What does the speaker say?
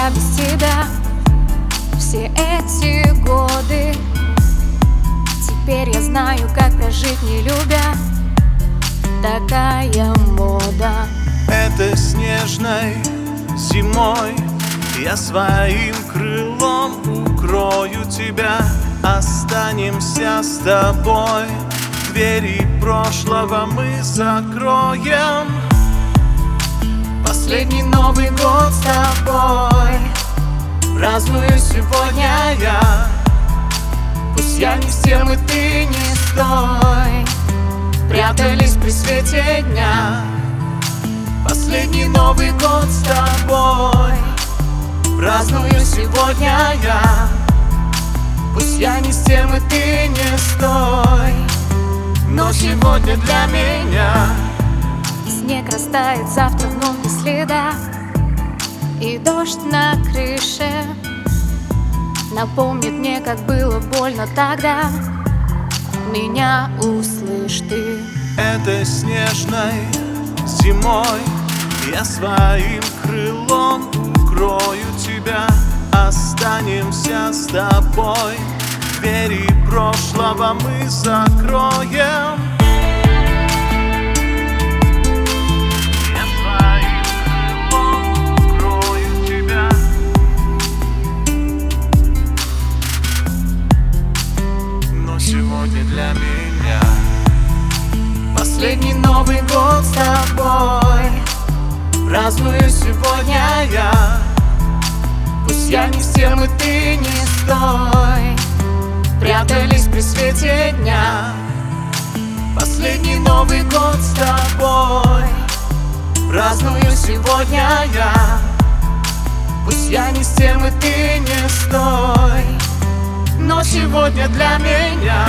я без тебя. Все эти годы Теперь я знаю, как прожить не любя. Такая мода. Это снежной зимой Я своим крылом укрою тебя. Останемся с тобой. Двери прошлого мы закроем Последний Новый год с тобой. Праздную сегодня я. Пусть я не с тем и ты не стой. Прятались при свете дня. Последний Новый год с тобой. Праздную сегодня я. Пусть я не с тем и ты не стой. Но сегодня для меня Снег растает завтра вновь без следа И дождь на крыше Напомнит мне, как было больно тогда. Меня услышь ты. Это снежной зимой Я своим крылом укрою тебя. Останемся с тобой. Двери прошлого мы закроем Праздную сегодня я. Пусть я не с тем и ты не стой. Прятались при свете дня. Последний Новый год с тобой. Праздную сегодня я. Пусть я не с тем и ты не стой. Но сегодня для меня